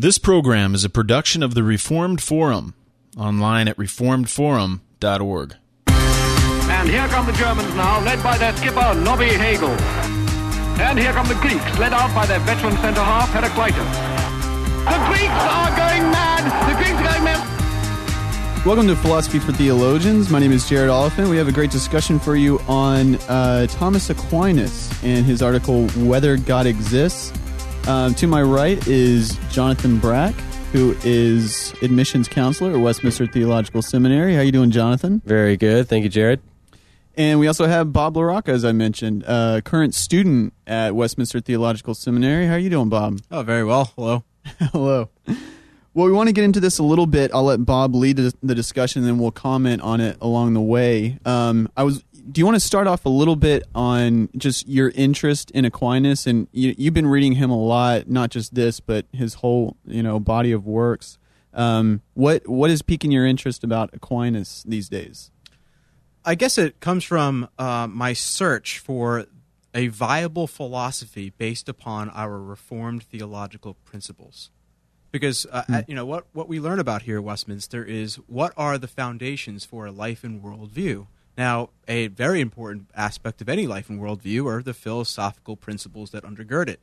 This program is a production of the Reformed Forum, online at reformedforum.org. And here come the Germans now, led by their skipper, Nobby Hegel. And here come the Greeks, led out by their veteran centre half, Heraclitus. The Greeks are going mad! The Greeks are going mad! Welcome to Philosophy for Theologians. My name is Jared Oliphint. We have a great discussion for you on uh, Thomas Aquinas and his article "Whether God Exists." Um, to my right is Jonathan Brack, who is admissions counselor at Westminster Theological Seminary. How you doing, Jonathan? Very good. Thank you, Jared. And we also have Bob LaRocca, as I mentioned, uh, current student at Westminster Theological Seminary. How are you doing, Bob? Oh, very well. Hello. Hello. Well, we want to get into this a little bit. I'll let Bob lead the discussion, and then we'll comment on it along the way. Um, I was. Do you want to start off a little bit on just your interest in Aquinas, and you, you've been reading him a lot, not just this, but his whole you know body of works. Um, what what is piquing your interest about Aquinas these days? I guess it comes from uh, my search for a viable philosophy based upon our reformed theological principles because uh, Hmm. you know what what we learn about here at Westminster is what are the foundations for a life and worldview. Now, a very important aspect of any life and worldview are the philosophical principles that undergird it.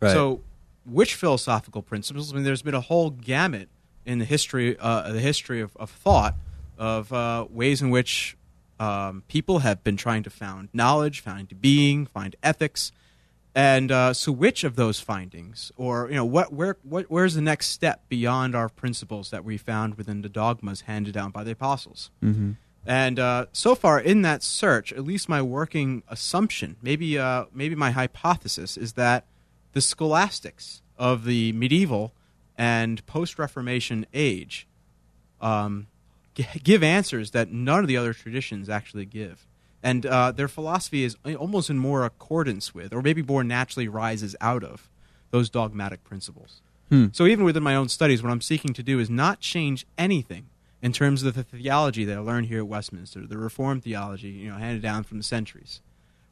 Right. So, which philosophical principles? I mean, there's been a whole gamut in the history uh, the history of, of thought of uh, ways in which um, people have been trying to found knowledge, find being, find ethics. And uh, so, which of those findings, or you know, what, where, what, where's the next step beyond our principles that we found within the dogmas handed down by the apostles? Mm-hmm. And uh, so far in that search, at least my working assumption, maybe, uh, maybe my hypothesis, is that the scholastics of the medieval and post-Reformation age um, g- give answers that none of the other traditions actually give. And uh, their philosophy is almost in more accordance with, or maybe more naturally rises out of, those dogmatic principles. So even within my own studies, what I'm seeking to do is not change anything in terms of the theology that I learned here at Westminster, the Reformed theology, you know, handed down from the centuries,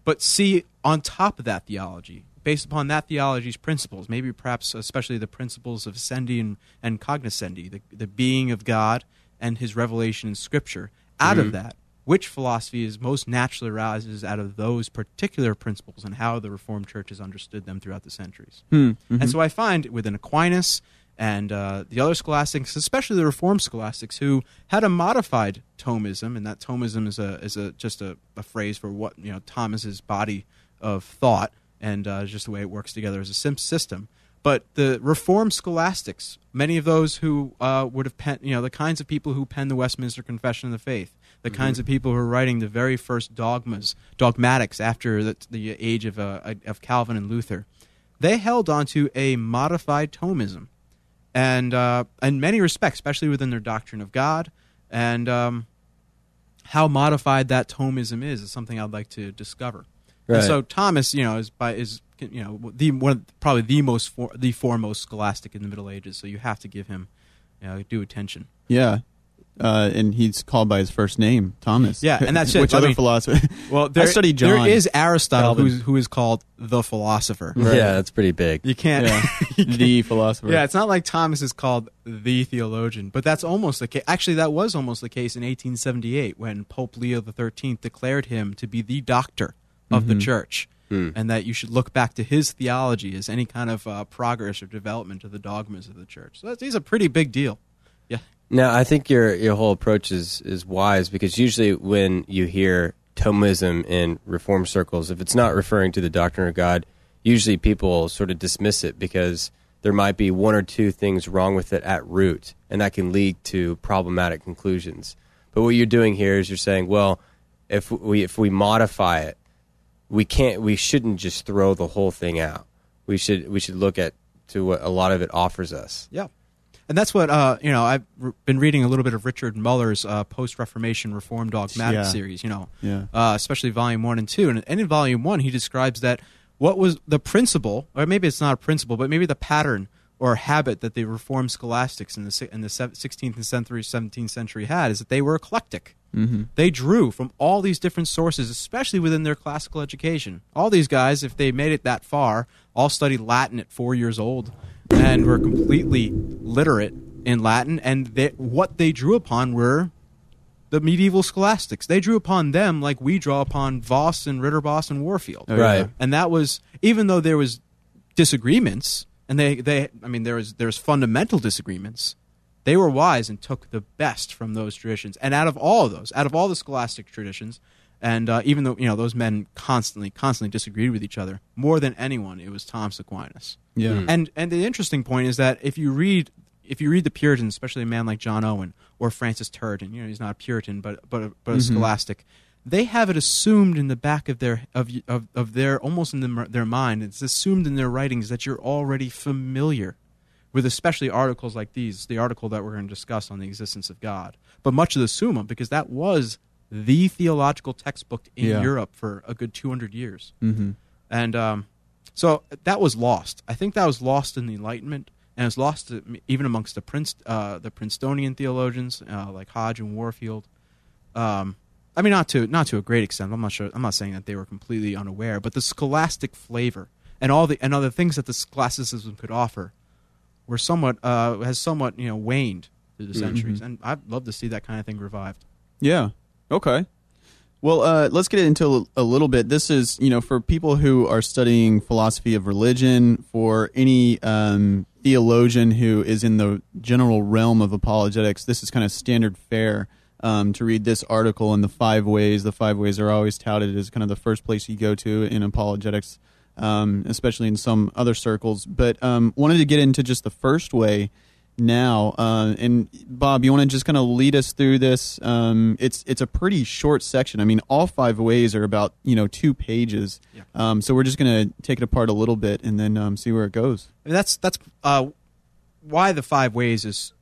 but see on top of that theology, based upon that theology's principles, maybe perhaps especially the principles of essendi and, and cognoscendi, the, the being of God and his revelation in Scripture, out of mm-hmm. that, which philosophy is most naturally arises out of those particular principles and how the Reformed Church has understood them throughout the centuries. Hmm. And mm-hmm. so I find within Aquinas and uh, the other scholastics, especially the Reformed scholastics, who had a modified Thomism, and that Thomism is a is a just a, a phrase for what you know Thomas's body of thought, and uh, just the way it works together as a system. But the Reformed scholastics, many of those who uh, would have penned, you know, the kinds of people who penned the Westminster Confession of the Faith, the kinds of people who are writing the very first dogmas, dogmatics after the, the age of, uh, of Calvin and Luther, they held onto a modified Thomism, and uh, in many respects, especially within their doctrine of God, and um, how modified that Thomism is, is something I'd like to discover. And so Thomas, you know, is by is you know the one probably the most for, the foremost scholastic in the Middle Ages. So you have to give him you know, due attention. Yeah, uh, and he's called by his first name, Thomas. Yeah, and that's it. Which I other mean- philosopher? Well, there, I studied John. There is Aristotle, who's, who is called the philosopher. Yeah, that's pretty big. You can't. Yeah, the philosopher. Yeah, it's not like Thomas is called the theologian, but that's almost the case. Actually, that was almost the case in 1878 when Pope Leo XIII declared him to be the doctor of the church, and that you should look back to his theology as any kind of uh, progress or development of the dogmas of the church. So that's, he's a pretty big deal. Now, I think your your whole approach is is wise because usually when you hear Thomism in reform circles, if it's not referring to the doctrine of God, usually people sort of dismiss it because there might be one or two things wrong with it at root, and that can lead to problematic conclusions. But what you're doing here is you're saying, well, if we if we modify it, we can't we shouldn't just throw the whole thing out. We should we should look at to what a lot of it offers us. Yeah. And that's what uh, you know. I've been reading a little bit of Richard Muller's uh, post-Reformation Reform Dogmatic Yeah. series. You know, Yeah. uh, especially Volume One and Two. And, and in Volume One, he describes that what was the principle, or maybe it's not a principle, but maybe the pattern or habit that the Reformed scholastics in the in the 16th and century, 17th century had is that they were eclectic. Mm-hmm. They drew from all these different sources, especially within their classical education. All these guys, if they made it that far, all studied Latin at four years old. And were completely literate in Latin, and they, what they drew upon were the medieval scholastics. They drew upon them like we draw upon Vos and Ridderbos and Warfield. Oh. Right. And that was even though there was disagreements, and they, they I mean there was there's fundamental disagreements. They were wise and took the best from those traditions. And out of all of those, out of all the scholastic traditions, and uh, even though you know those men constantly constantly disagreed with each other, more than anyone, it was Thomas Aquinas. Yeah. And and the interesting point is that if you read if you read the Puritans, especially a man like John Owen or Francis Turretin, you know he's not a Puritan but but a, but a scholastic, they have it assumed in the back of their of of, of their almost in the, their mind. It's assumed in their writings that you're already familiar with especially articles like these, the article that we're going to discuss on the existence of God, but much of the Summa, because that was the theological textbook in Yeah. Europe for a good 200 years. Mm-hmm. And um, so that was lost. I think that was lost in the Enlightenment, and it's lost even amongst the Prince, uh, the Princetonian theologians uh, like Hodge and Warfield. Um, I mean, not to not to a great extent. I'm not sure. I'm not saying that they were completely unaware, but the scholastic flavor and all the and other things that the scholasticism could offer were somewhat uh, has somewhat you know waned through the centuries, and I'd love to see that kind of thing revived. Yeah. Okay. Well, uh, let's get into a, little bit. This is, you know, for people who are studying philosophy of religion, for any um, theologian who is in the general realm of apologetics, this is kind of standard fare um, to read this article in the five ways. The five ways are always touted as kind of the first place you go to in apologetics, um, especially in some other circles. But um, wanted to get into just the first way now. Uh, and Bob, you want to just kind of lead us through this? Um, it's it's a pretty short section. I mean, all five ways are about you know two pages. Yeah. Um, so we're just going to take it apart a little bit and then um, see where it goes. I mean, that's that's uh, why the five ways is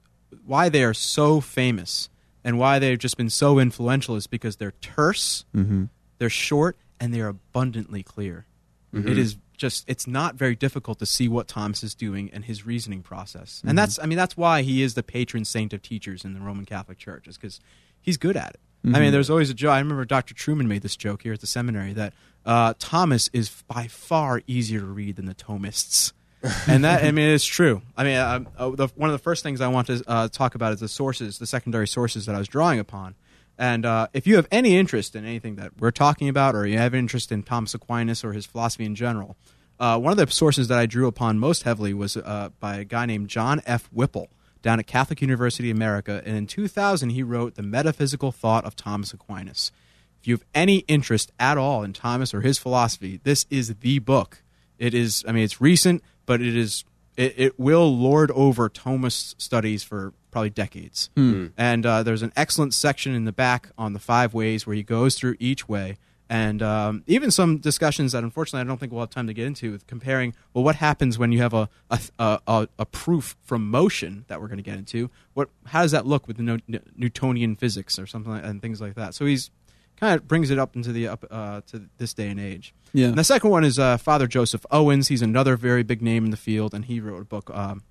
why they are so famous and why they've just been so influential is because they're terse, Mm-hmm. they're short, and they're abundantly clear. It is just it's not very difficult to see what Thomas is doing and his reasoning process, and that's I mean that's why he is the patron saint of teachers in the Roman Catholic Church is because he's good at it. I mean, there's always a joke. I remember Dr. Trueman made this joke here at the seminary that uh, Thomas is by far easier to read than the Thomists. and that I mean it's true. I mean, uh, uh, the, one of the first things I want to uh, talk about is the sources, the secondary sources that I was drawing upon. And uh, if you have any interest in anything that we're talking about, or you have interest in Thomas Aquinas or his philosophy in general, uh, one of the sources that I drew upon most heavily was uh, by a guy named John F. Wippel down at Catholic University America. And in 2000, he wrote The Metaphysical Thought of Thomas Aquinas. If you have any interest at all in Thomas or his philosophy, this is the book. It is, I mean, it's recent, but it is, it, it will lord over Thomas studies for probably decades. And uh, there's an excellent section in the back on the five ways where he goes through each way. And um, even some discussions that unfortunately I don't think we'll have time to get into, with comparing, well, what happens when you have a, a, a, a, a proof from motion that we're going to get into? What, how does that look with the New- Newtonian physics or something like, and things like that? So he's kind of brings it up into the up uh, to this day and age. Yeah. And the second one is uh, Father Joseph Owens. He's another very big name in the field, and he wrote a book um,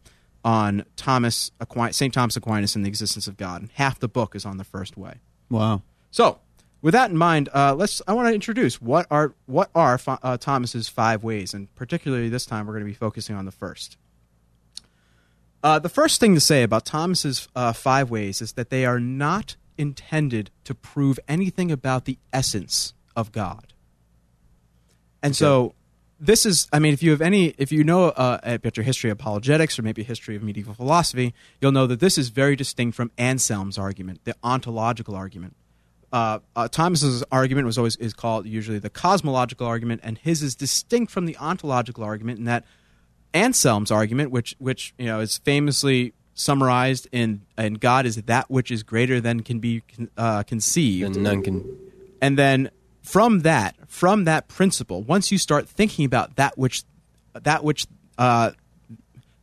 on Thomas Aquinas, Saint Thomas Aquinas and the existence of God. And half the book is on the first way. Wow. So, with that in mind, uh, let's. I want to introduce what are what are uh, Thomas's five ways, and particularly this time we're going to be focusing on the first. Uh, the first thing to say about Thomas's uh, five ways is that they are not intended to prove anything about the essence of God. And so, this is. I mean, if you have any, if you know uh, about your history of apologetics or maybe history of medieval philosophy, you'll know that this is very distinct from Anselm's argument, the ontological argument uh, uh, Thomas's argument was always is called usually the cosmological argument, and his is distinct from the ontological argument in that Anselm's argument, which which you know is famously summarized in in God is that which is greater than can be uh, conceived, and none can. and then from that from that principle, once you start thinking about that which that which uh,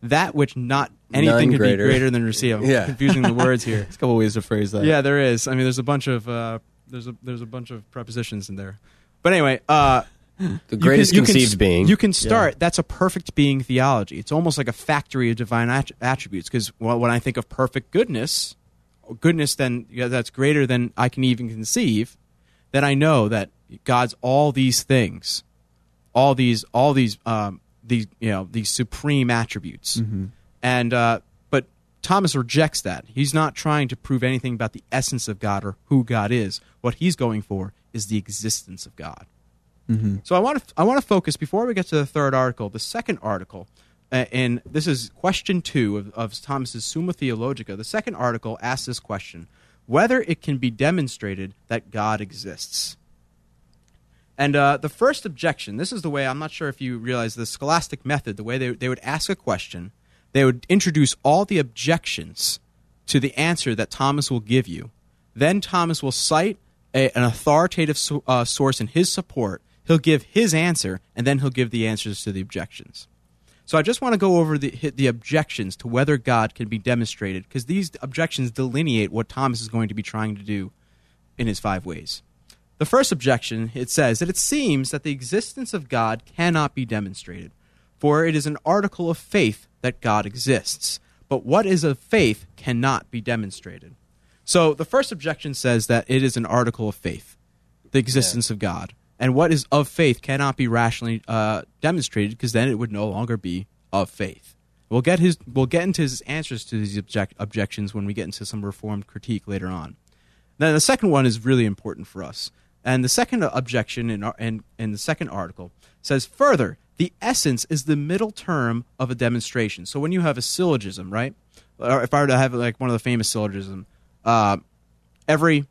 that which not anything could greater. be greater than receive. I'm Yeah. confusing the words here. There's a couple ways to phrase that. Yeah, there is. I mean, there's a bunch of uh, there's a there's a bunch of prepositions in there. But anyway, uh, The greatest can- you can conceived s- being. You can start. That's a perfect being theology. It's almost like a factory of divine att- attributes. Because well, when I think of perfect goodness, goodness then yeah, that's greater than I can even conceive, then I know that God's all these things, all these all these um, these you know these supreme attributes, and uh, but Thomas rejects that. He's not trying to prove anything about the essence of God or who God is. What he's going for is the existence of God. So I want to I want to focus before we get to the third article, the second article, uh, and this is question two of, of Thomas's Summa Theologica. The second article asks this question: whether it can be demonstrated that God exists. And uh, the first objection, this is the way I'm not sure if you realize the scholastic method, the way they, they would ask a question, they would introduce all the objections to the answer that Thomas will give you. Then Thomas will cite a, an authoritative so, uh, source in his support. He'll give his answer, and then he'll give the answers to the objections. So I just want to go over the, hit the objections to whether God can be demonstrated, because these objections delineate what Thomas is going to be trying to do in his five ways. The first objection, it says that it seems that the existence of God cannot be demonstrated, for it is an article of faith that God exists. But what is of faith cannot be demonstrated. So the first objection says that it is an article of faith, the existence of God. And what is of faith cannot be rationally uh, demonstrated because then it would no longer be of faith. We'll get his we'll get into his answers to these object, objections when we get into some reformed critique later on. Then the second one is really important for us. And the second objection in, our, in, in the second article says further, the essence is the middle term of a demonstration. So when you have a syllogism, right? Or if I were to have like one of the famous syllogisms, uh, every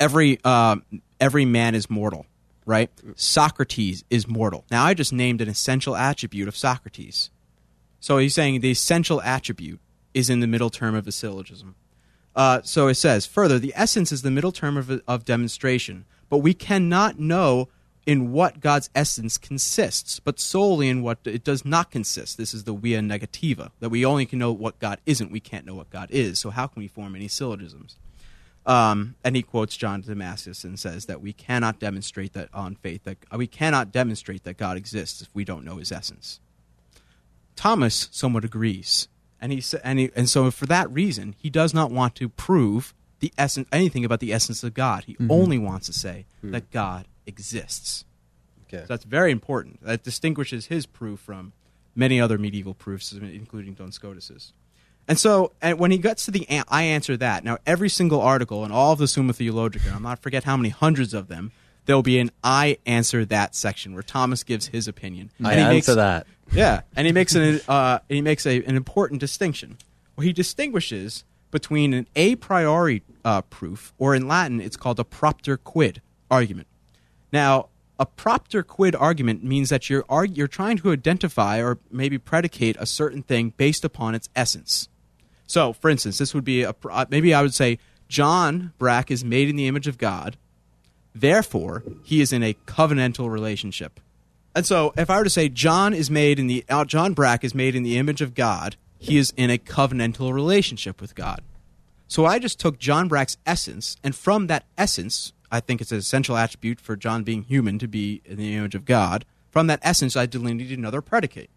every uh, every man is mortal, right? Socrates is mortal. Now I just named an essential attribute of Socrates. So he's saying the essential attribute is in the middle term of a syllogism. Uh, so it says further, the essence is the middle term of, of demonstration, but we cannot know in what God's essence consists, but solely in what it does not consist. This is the via negativa, that we only can know what God isn't, we can't know what God is. So how can we form any syllogisms? Um, and he quotes John Damascus and says that we cannot demonstrate that on faith, that we cannot demonstrate that God exists if we don't know his essence. Thomas somewhat agrees, and he, and he and so for that reason he does not want to prove the essence anything about the essence of God. He only wants to say that God exists. Okay. So that's very important. That distinguishes his proof from many other medieval proofs, including Duns Scotus's. And so, and when he gets to the an- I answer that. Now, every single article in all of the Summa Theologica, I'm not forget how many hundreds of them, there will be an I answer that section where Thomas gives his opinion. I And he answer makes- that. yeah, and he makes an uh, he makes a, an important distinction. Where he distinguishes between an a priori uh, proof, or in Latin, it's called a propter quid argument. Now, a propter quid argument means that you're arg- you're trying to identify or maybe predicate a certain thing based upon its essence. So, for instance, this would be a uh, maybe I would say John Brack is made in the image of God, therefore he is in a covenantal relationship. And so, if I were to say John is made in the uh, John Brack is made in the image of God, he is in a covenantal relationship with God. So I just took John Brack's essence, and from that essence, I think it's an essential attribute for John being human to be in the image of God. From that essence, I delineated another predicate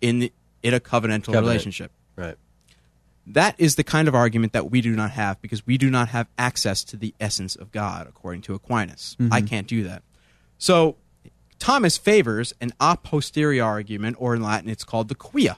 in the, in a covenantal Covenant. relationship. Right. That is the kind of argument that we do not have because we do not have access to the essence of God, according to Aquinas. I mm-hmm. can't do that. So Thomas favors an a posteriori argument, or in Latin, it's called the quia.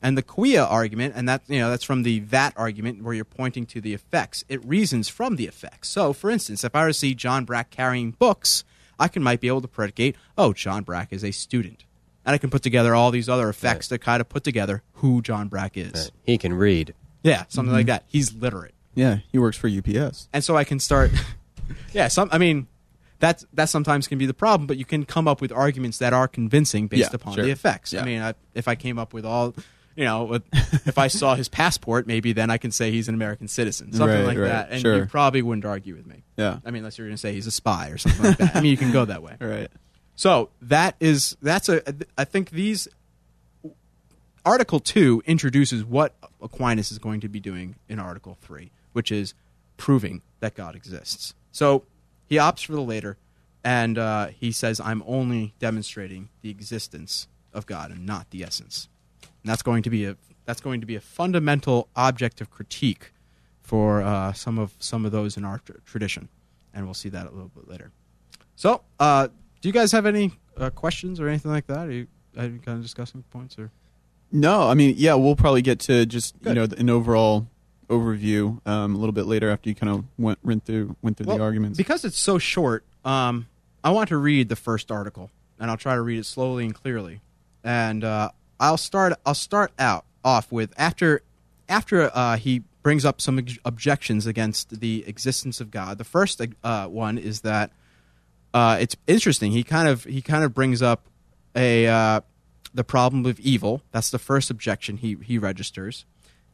And the quia argument, and that you know that's from the that argument where you're pointing to the effects. It reasons from the effects. So, for instance, if I were to see John Brack carrying books, I can might be able to predicate, oh, John Brack is a student, and I can put together all these other effects to kind of put together who John Brack is. Right. He can read. Yeah, something like mm-hmm. that. He's literate, Yeah, he works for UPS. and so I can start. yeah, some. I mean, that that sometimes can be the problem, but you can come up with arguments that are convincing based Yeah, upon sure. the effects. I mean, I, if I came up with all. You know, with, if I saw his passport, maybe then I can say he's an American citizen, something Right, like right, that, and sure. you probably wouldn't argue with me. Yeah. I mean, unless you're going to say he's a spy or something like that. I mean, you can go that way. All right. So that is that's a I think these Article two introduces what Aquinas is going to be doing in Article three, which is proving that God exists. So he opts for the later, and uh, he says, "I'm only demonstrating the existence of God and not the essence." And that's going to be a that's going to be a fundamental object of critique for uh, some of some of those in our tr- tradition, and we'll see that a little bit later. So, uh, do you guys have any uh, questions or anything like that? Are you any kind of discussing points or? No, I mean, yeah, we'll probably get to just you know an overall overview um, a little bit later after you kind of went went through went through the arguments. Because it's so short, um, I want to read the first article, and I'll try to read it slowly and clearly. And uh, I'll start. I'll start out off with after after uh, he brings up some objections against the existence of God. The first uh, one is that uh, it's interesting. He kind of he kind of brings up a uh, the problem of evil. That's the first objection he he registers.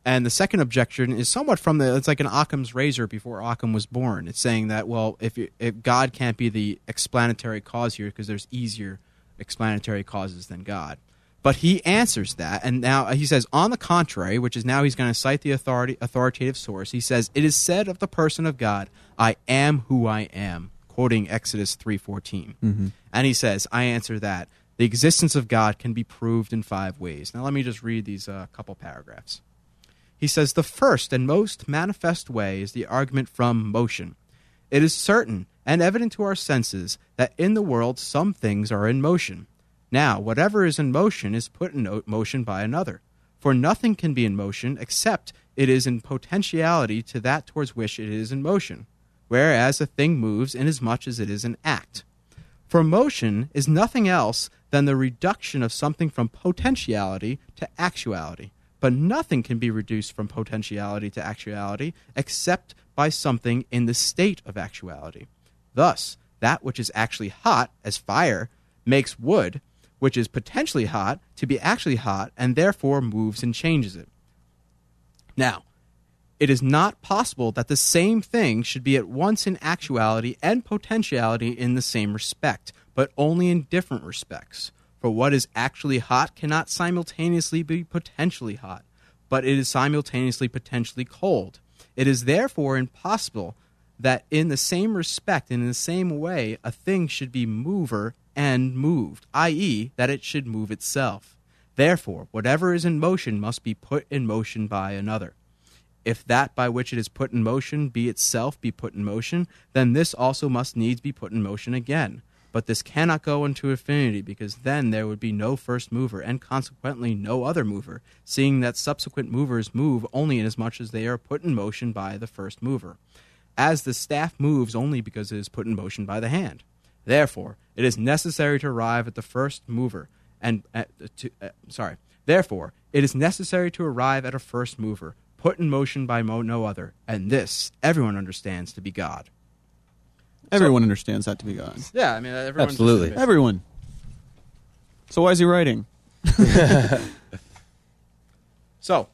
And the second objection is somewhat from the it's like an Occam's razor before Occam was born. It's saying that well, if you, if God can't be the explanatory cause here because there's easier explanatory causes than God. But he answers that, and now he says, on the contrary, which is now he's going to cite the authority, authoritative source. He says, "It is said of the person of God, I am who I am," quoting Exodus three And he says, "I answer that the existence of God can be proved in five ways." Now, let me just read these uh, couple paragraphs. He says, The first and most manifest way is the argument from motion. It is certain and evident to our senses that in the world some things are in motion. Now, whatever is in motion is put in motion by another. For nothing can be in motion except it is in potentiality to that towards which it is in motion, whereas a thing moves inasmuch as it is in act. For motion is nothing else than the reduction of something from potentiality to actuality. But nothing can be reduced from potentiality to actuality except by something in the state of actuality. Thus, that which is actually hot, as fire, makes wood, which is potentially hot, to be actually hot, and therefore moves and changes it. Now, it is not possible that the same thing should be at once in actuality and potentiality in the same respect, but only in different respects. For what is actually hot cannot simultaneously be potentially hot, but it is simultaneously potentially cold. It is therefore impossible that in the same respect and in the same way a thing should be mover and moved, i.e., that it should move itself. Therefore, whatever is in motion must be put in motion by another. If that by which it is put in motion be itself be put in motion, then this also must needs be put in motion again. But this cannot go into infinity, because then there would be no first mover, and consequently no other mover, seeing that subsequent movers move only inasmuch as they are put in motion by the first mover. As the staff moves only because it is put in motion by the hand. Therefore, it is necessary to arrive at the first mover, and uh, to, uh, sorry. Therefore, it is necessary to arrive at a first mover, put in motion by mo- no other, and this everyone understands to be God. Everyone understands that to be God. Yeah, I mean, everyone Absolutely. Everyone. So why is he writing? So,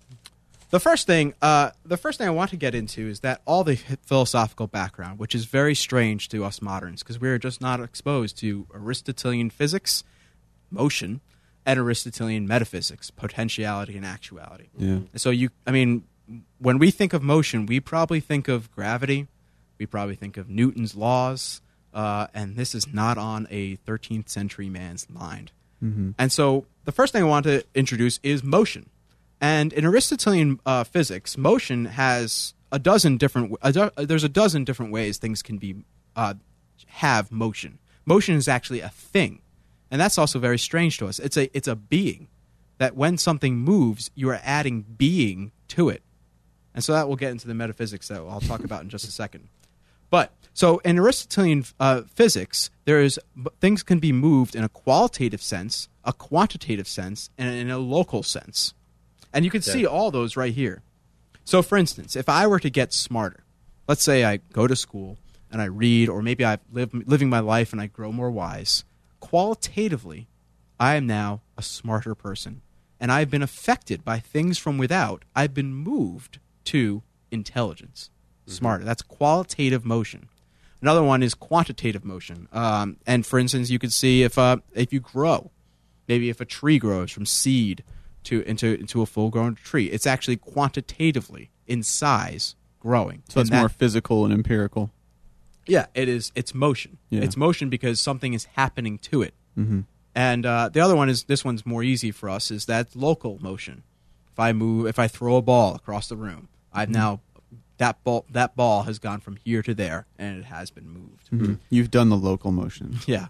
the first thing, uh, the first thing I want to get into is that all the philosophical background, which is very strange to us moderns, because we are just not exposed to Aristotelian physics, motion, and Aristotelian metaphysics, potentiality and actuality. Yeah. So you, I mean, when we think of motion, we probably think of gravity, we probably think of Newton's laws, uh, and this is not on a 13th century man's mind. And so the first thing I want to introduce is motion. And in Aristotelian uh, physics, motion has a dozen different. A do, there's a dozen different ways things can be uh, have motion. Motion is actually a thing, and that's also very strange to us. It's a it's a being that when something moves, you are adding being to it, and so that will get into the metaphysics that I'll talk about in just a second. But so in Aristotelian uh, physics, there is things can be moved in a qualitative sense, a quantitative sense, and in a local sense, and you can see all those right here. So, for instance, if I were to get smarter, let's say I go to school and I read, or maybe I'm live, living my life and I grow more wise, qualitatively, I am now a smarter person. And I've been affected by things from without. I've been moved to intelligence. Smarter. That's qualitative motion. Another one is quantitative motion. Um, and for instance, you could see if uh, if you grow, maybe if a tree grows from seed to into into a full grown tree, it's actually quantitatively in size growing. So it's that- more physical and empirical. yeah, it is. It's motion. Yeah. It's motion because something is happening to it. Mm-hmm. And uh, the other one is this one's more easy for us. Is that local motion? If I move, if I throw a ball across the room, I've Mm-hmm. now that ball that ball has gone from here to there, and it has been moved. You've done the local motion. Yeah.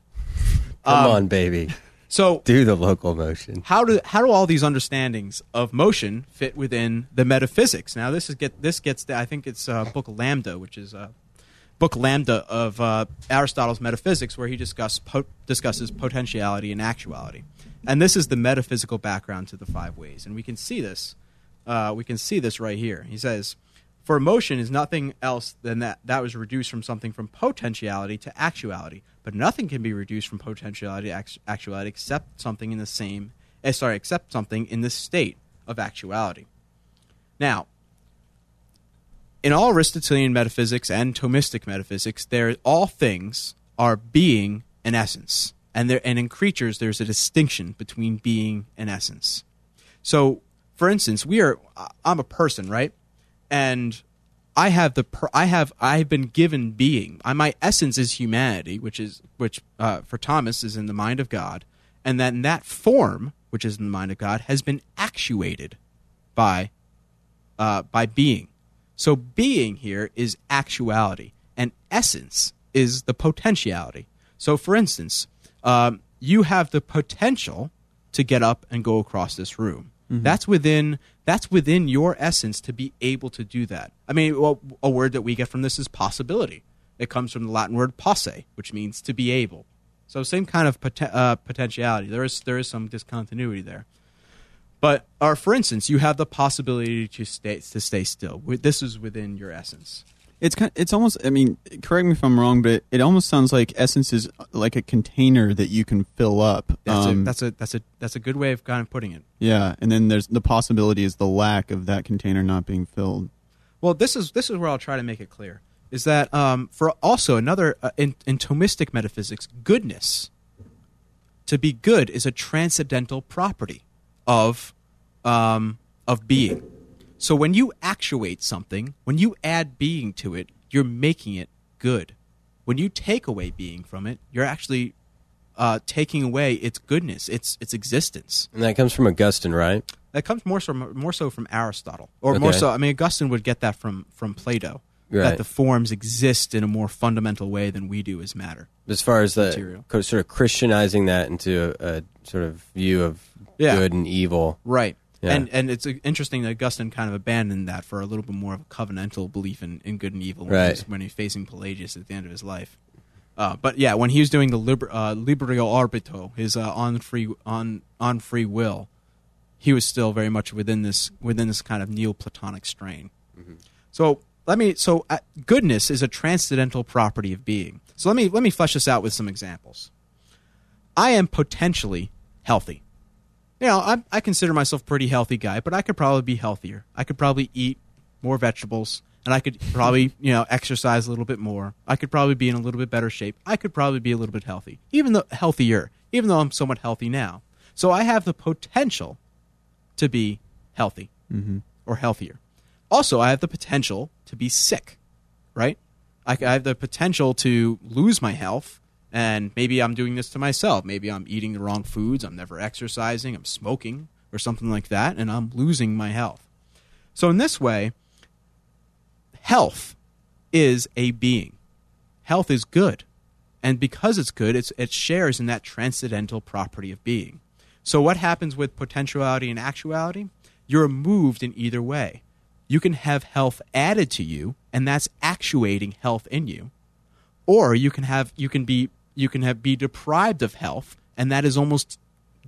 Come Um, on, baby. So Do the local motion. how do how do all these understandings of motion fit within the metaphysics? Now this is get this gets I think it's uh, book Lambda, which is uh, book Lambda of uh, Aristotle's Metaphysics, where he discuss po- discusses potentiality and actuality, and this is the metaphysical background to the five ways, and we can see this. Uh, we can see this right here. He says, "For motion is nothing else than that that was reduced from something from potentiality to actuality, but nothing can be reduced from potentiality to act- actuality except something in the same, eh, sorry, except something in the state of actuality." Now, in all Aristotelian metaphysics and Thomistic metaphysics, there all things are being and essence, and there and in creatures there's a distinction between being and essence. So, for instance, we are I'm a person, right? And I have the per, I have I've been given being. I, my essence is humanity, which is which uh, for Thomas is in the mind of God, and then that form, which is in the mind of God, has been actuated by uh, by being. So being here is actuality, and essence is the potentiality. So, for instance, um, you have the potential to get up and go across this room. That's within that's within your essence to be able to do that. I mean, well, a word that we get from this is possibility. It comes from the Latin word posse, which means to be able. So, same kind of uh, potentiality. There is there is some discontinuity there. But, or for instance, you have the possibility to stay to stay still. This is within your essence. It's kind. It's almost. I mean, correct me if I'm wrong, but it, it almost sounds like essence is like a container that you can fill up. That's, Um, a, that's a that's a that's a good way of kind of putting it. yeah, and then there's the possibility is the lack of that container not being filled. Well, this is this is where I'll try to make it clear. Is that um, for also another uh, in, in Thomistic metaphysics, goodness. To be good is a transcendental property of um, of being. So when you actuate something, when you add being to it, you're making it good. When you take away being from it, you're actually uh, taking away its goodness, its its existence. And that comes from Augustine, right? That comes more so more so from Aristotle, or more so. I mean, Augustine would get that from from Plato. That the forms exist in a more fundamental way than we do as matter. As far as the Material. sort of Christianizing that into a, a sort of view of Yeah. good and evil. Right. Yeah. And and it's uh, interesting that Augustine kind of abandoned that for a little bit more of a covenantal belief in, in good and evil when, Right. he's, when he's facing Pelagius at the end of his life. Uh, but yeah, when he was doing the liber, uh, Libero Arbitrio, his uh, on free on on free will, he was still very much within this within this kind of Neoplatonic strain. So let me so uh, goodness is a transcendental property of being. So let me let me flesh this out with some examples. I am potentially healthy. You know, I, I consider myself a pretty healthy guy, but I could probably be healthier. I could probably eat more vegetables, and I could probably, you know, exercise a little bit more. I could probably be in a little bit better shape. I could probably be a little bit healthy, even though healthier, even though I'm somewhat healthy now. So I have the potential to be healthy mm-hmm. or healthier. Also, I have the potential to be sick, right? I, I have the potential to lose my health, and maybe I'm doing this to myself. Maybe I'm eating the wrong foods, I'm never exercising, I'm smoking, or something like that, and I'm losing my health. So, in this way, health is a being. Health is good. And because it's good, it's, it shares in that transcendental property of being. So, what happens with potentiality and actuality? You're moved in either way. You can have health added to you, and that's actuating health in you. Or you can have you can be you can have be deprived of health, and that is almost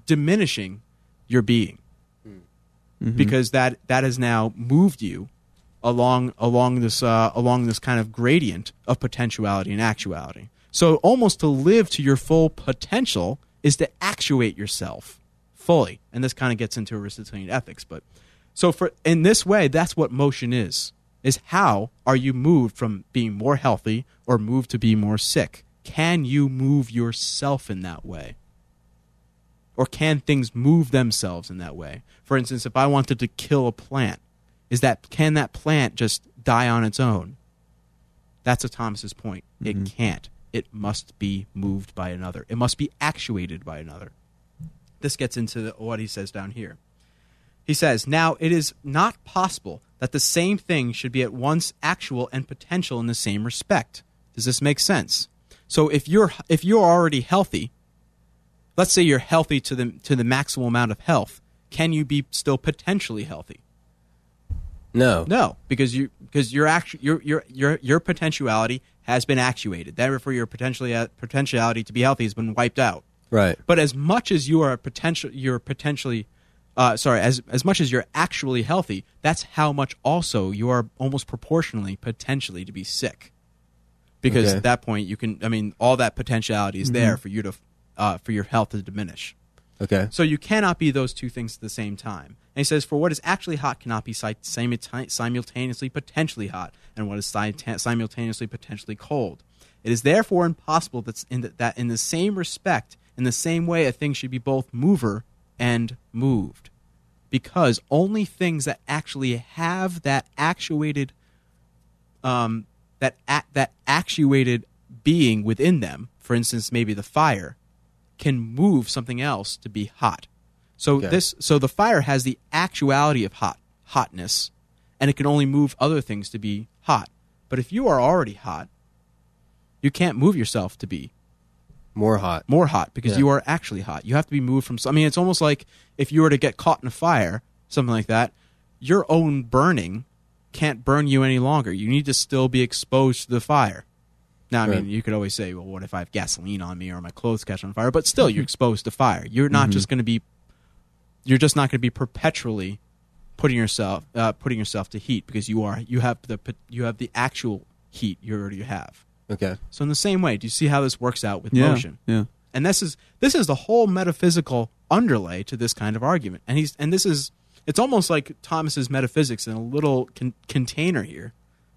diminishing your being because that that has now moved you along along this uh, along this kind of gradient of potentiality and actuality. So almost to live to your full potential is to actuate yourself fully, and this kind of gets into Aristotelian ethics. But so for in this way, that's what motion is: is how are you moved from being more healthy or moved to be more sick? Can you move yourself in that way? or can things move themselves in that way? For instance, if I wanted to kill a plant, is that can that plant just die on its own? That's a Thomas's point. It mm-hmm. can't. It must be moved by another. It must be actuated by another. This gets into the, what he says down here. He says, "Now it is not possible that the same thing should be at once actual and potential in the same respect." Does this make sense? So if you're if you're already healthy, let's say you're healthy to the to the maximal amount of health. Can you be still potentially healthy? No. No, because you because your your your your your potentiality has been actuated. Therefore, your potentially potentiality to be healthy has been wiped out. Right. But as much as you are potential, you're potentially, uh, sorry, as as much as you're actually healthy, that's how much also you are almost proportionally potentially to be sick. Because Okay. at that point, you can, I mean, all that potentiality is there for you to, uh, for your health to diminish. Okay. So you cannot be those two things at the same time. And he says, for what is actually hot cannot be si- simultaneously potentially hot, and what is simulta- simultaneously potentially cold. It is therefore impossible that's in the, that in the same respect, in the same way, a thing should be both mover and moved, because only things that actually have that actuated, um, that a- that actuated being within them, for instance, maybe the fire, can move something else to be hot. So Okay. this so the fire has the actuality of hot hotness and it can only move other things to be hot. But if you are already hot, you can't move yourself to be More hot. more hot because Yeah. you are actually hot. You have to be moved from. I mean, it's almost like if you were to get caught in a fire, something like that. Your own burning can't burn you any longer. You need to still be exposed to the fire. Now, I mean, Right. you could always say, "Well, what if I have gasoline on me or my clothes catch on fire?" But still, you're exposed to fire. You're not just going to be. You're just not going to be perpetually putting yourself uh, putting yourself to heat because you are you have the you have the actual heat you already have. Okay. So in the same way, do you see how this works out with Yeah. motion? Yeah. And this is this is the whole metaphysical underlay to this kind of argument. And he's and this is it's almost like Thomas's metaphysics in a little con- container here,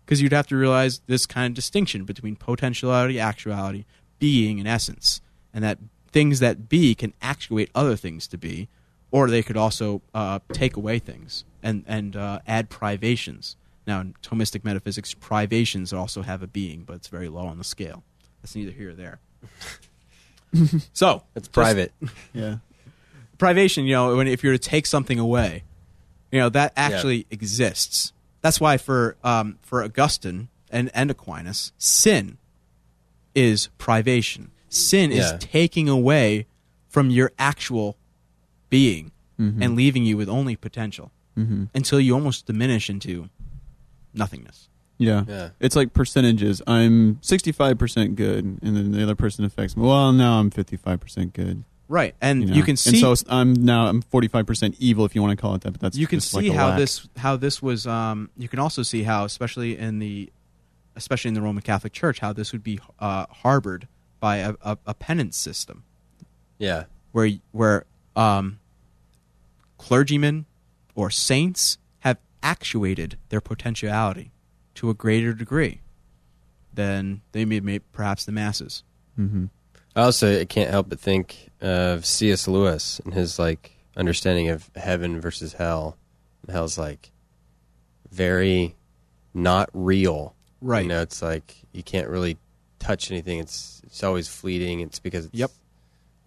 because you'd have to realize this kind of distinction between potentiality, actuality, being, and essence, and that things that be can actuate other things to be, or they could also uh, take away things and and uh, add privations. Now, in Thomistic metaphysics, privations also have a being, but it's very low on the scale. That's neither here or there. so It's private. Yeah. privation, you know, when if you're to take something away, you know that actually exists. That's why for um, for Augustine and, and Aquinas, sin is privation. Sin Yeah. is taking away from your actual being and leaving you with only potential until you almost diminish into nothingness. Yeah. Yeah. It's like percentages. I'm 65% good, and then the other person affects me. Well, now I'm 55% good. Right, and You, you, can see And so I'm now I'm 45% evil, if you want to call it that. But that's you can just like see a how lack. this how this was um, you can also see how especially in the especially in the roman catholic church how this would be uh, harbored by a, a, a penance system Yeah. where where um, clergymen or saints have actuated their potentiality to a greater degree than they may, may perhaps the masses I also I can't help but think of C.S. Lewis and his like understanding of heaven versus hell. And hell's like very not real. Right. You know, it's like you can't really touch anything. It's it's always fleeting. It's because it's, Yep.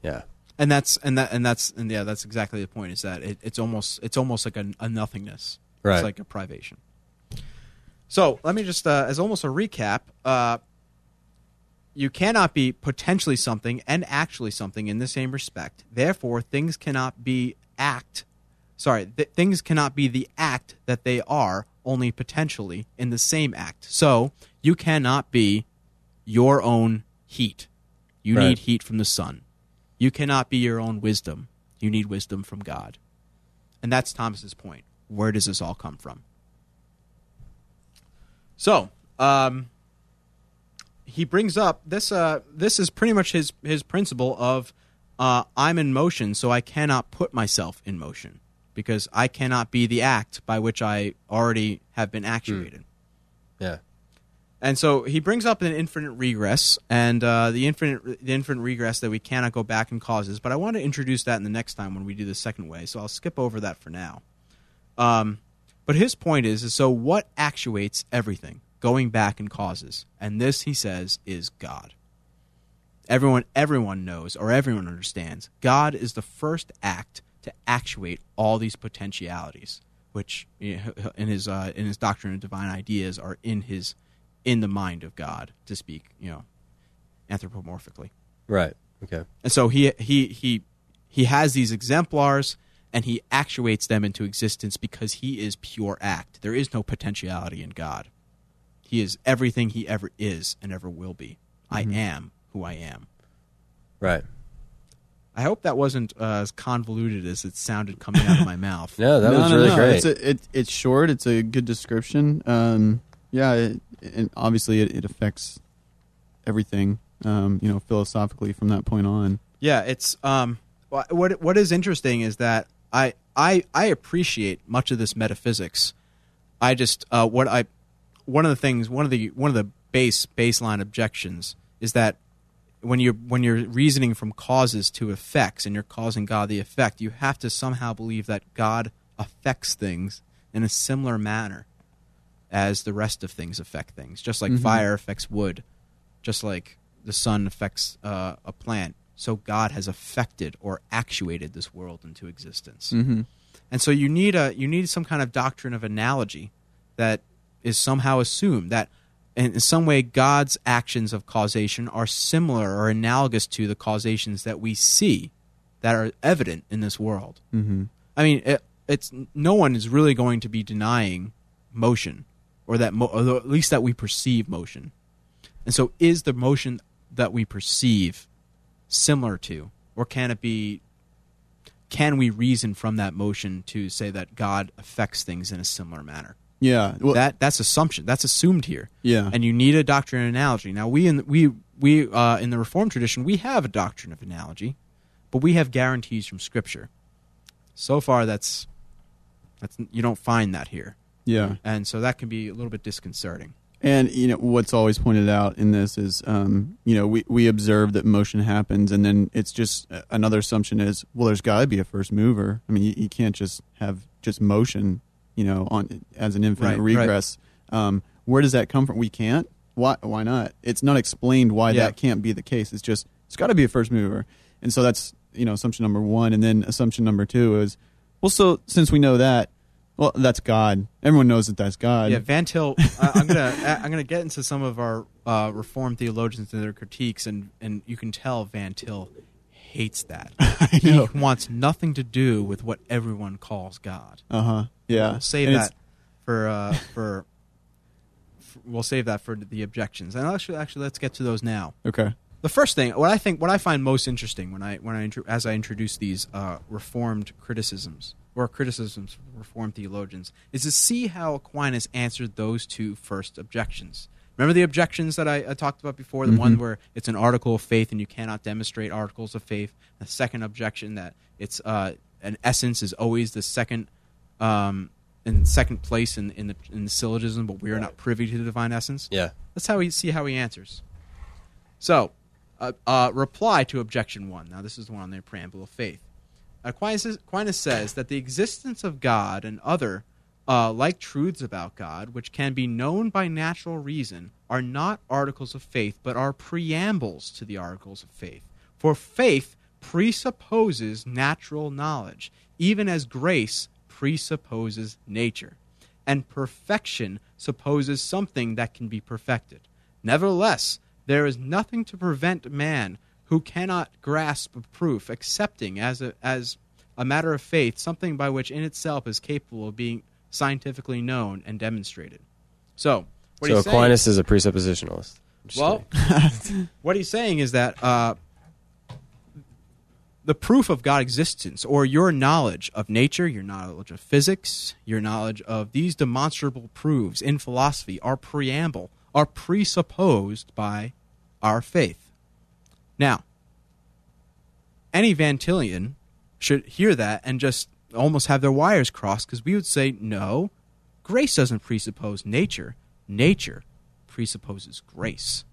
Yeah. and that's and that and that's and yeah that's exactly the point is that it, it's almost it's almost like a, a nothingness Right. it's like a privation so let me just uh, as almost a recap uh, you cannot be potentially something and actually something in the same respect therefore things cannot be act sorry th- things cannot be the act that they are only potentially in the same act so you cannot be your own heat you Right. need heat from the sun you cannot be your own wisdom. You need wisdom from God. And that's Thomas's point. Where does this all come from? So, um, he brings up this. Uh, this is pretty much his his principle of uh, I'm in motion, so I cannot put myself in motion because I cannot be the act by which I already have been actuated. Yeah. And so he brings up an infinite regress and uh, the infinite the infinite regress that we cannot go back in causes. But I want to introduce that in the next time when we do the second way. So I'll skip over that for now. Um, but his point is, is so what actuates everything going back in causes? And this, he says, is God. Everyone, everyone knows or everyone understands. God is the first act to actuate all these potentialities, which you know, in his uh, in his doctrine of divine ideas are in his in the mind of God to speak, you know, anthropomorphically. Right. Okay. And so he he he he has these exemplars and he actuates them into existence because he is pure act. There is no potentiality in God. He is everything he ever is and ever will be. I am who I am. Right. I hope that wasn't uh, as convoluted as it sounded coming out of my mouth. No, that No, was no, really no. great. It's a, it, it's short. It's a good description. Um, yeah, it, and obviously it, it affects everything. Um, you know, philosophically from that point on. Yeah, it's um what what is interesting is that I I I appreciate much of this metaphysics. I just uh what I one of the things one of the one of the base baseline objections is that when you're when you're reasoning from causes to effects and you're causing God the effect, you have to somehow believe that God affects things in a similar manner as the rest of things affect things. Just like fire affects wood, just like the sun affects uh, a plant, so God has affected or actuated this world into existence. Mm-hmm. And so you need a you need some kind of doctrine of analogy that is somehow assumed that in some way God's actions of causation are similar or analogous to the causations that we see that are evident in this world. Mm-hmm. I mean, it, it's no one is really going to be denying motion, or that, mo- or at least that we perceive motion. And so, is the motion that we perceive similar to, or can it be? Can we reason from that motion to say that God affects things in a similar manner? Yeah. Well, that that's assumption. That's assumed here. yeah. And you need a doctrine of analogy. Now, we in we we uh, in the Reformed tradition we have a doctrine of analogy, but we have guarantees from Scripture. So far, that's that's you don't find that here, yeah. and so that can be a little bit disconcerting. And you know what's always pointed out in this is, um, you know, we we observe that motion happens, and then it's just uh, another assumption is, well, there's got to be a first mover. I mean, you, you can't just have just motion, you know, on as an infinite Right, right. regress. Um, where does that come from? We can't. Why? Why not? It's not explained why Yeah. that can't be the case. It's just it's got to be a first mover, and so that's you know assumption number one, and then assumption number two is, well, so since we know that, well, that's God. Everyone knows that that's God. Yeah, Van Til. I, I'm gonna I'm gonna get into some of our uh, Reformed theologians and their critiques, and and you can tell Van Til hates that. He wants nothing to do with what everyone calls God. Uh huh. Yeah. We'll save And that for uh, for, for. We'll save that for the objections, and actually, actually, let's get to those now. Okay. The first thing, what I think, what I find most interesting when I when I as I introduce these uh, reformed criticisms or criticisms of reformed theologians, is to see how Aquinas answered those two first objections. Remember the objections that I, I talked about before, the one where it's an article of faith and you cannot demonstrate articles of faith. The second objection that it's uh, an essence is always the second um, in second place in, in the in the syllogism, but we are not privy to the divine essence. yeah. Let's how we see how he answers. So, uh, uh, reply to objection one. Now, this is the one on the preamble of faith. Aquinas, Aquinas says that the existence of God and other uh, like truths about God, which can be known by natural reason, are not articles of faith, but are preambles to the articles of faith. For faith presupposes natural knowledge, even as grace presupposes nature, and perfection supposes something that can be perfected. Nevertheless, there is nothing to prevent man who cannot grasp proof accepting as a, as a matter of faith something by which in itself is capable of being scientifically known and demonstrated. So, what so he's saying- Aquinas is a presuppositionalist. well, what he's saying is that uh, the proof of God's existence, or your knowledge of nature, your knowledge of physics, your knowledge of these demonstrable proofs in philosophy, are preamble, are presupposed by our faith. Now, any Van Tillian should hear that and just almost have their wires crossed because we would say, no, grace doesn't presuppose nature. Nature presupposes grace.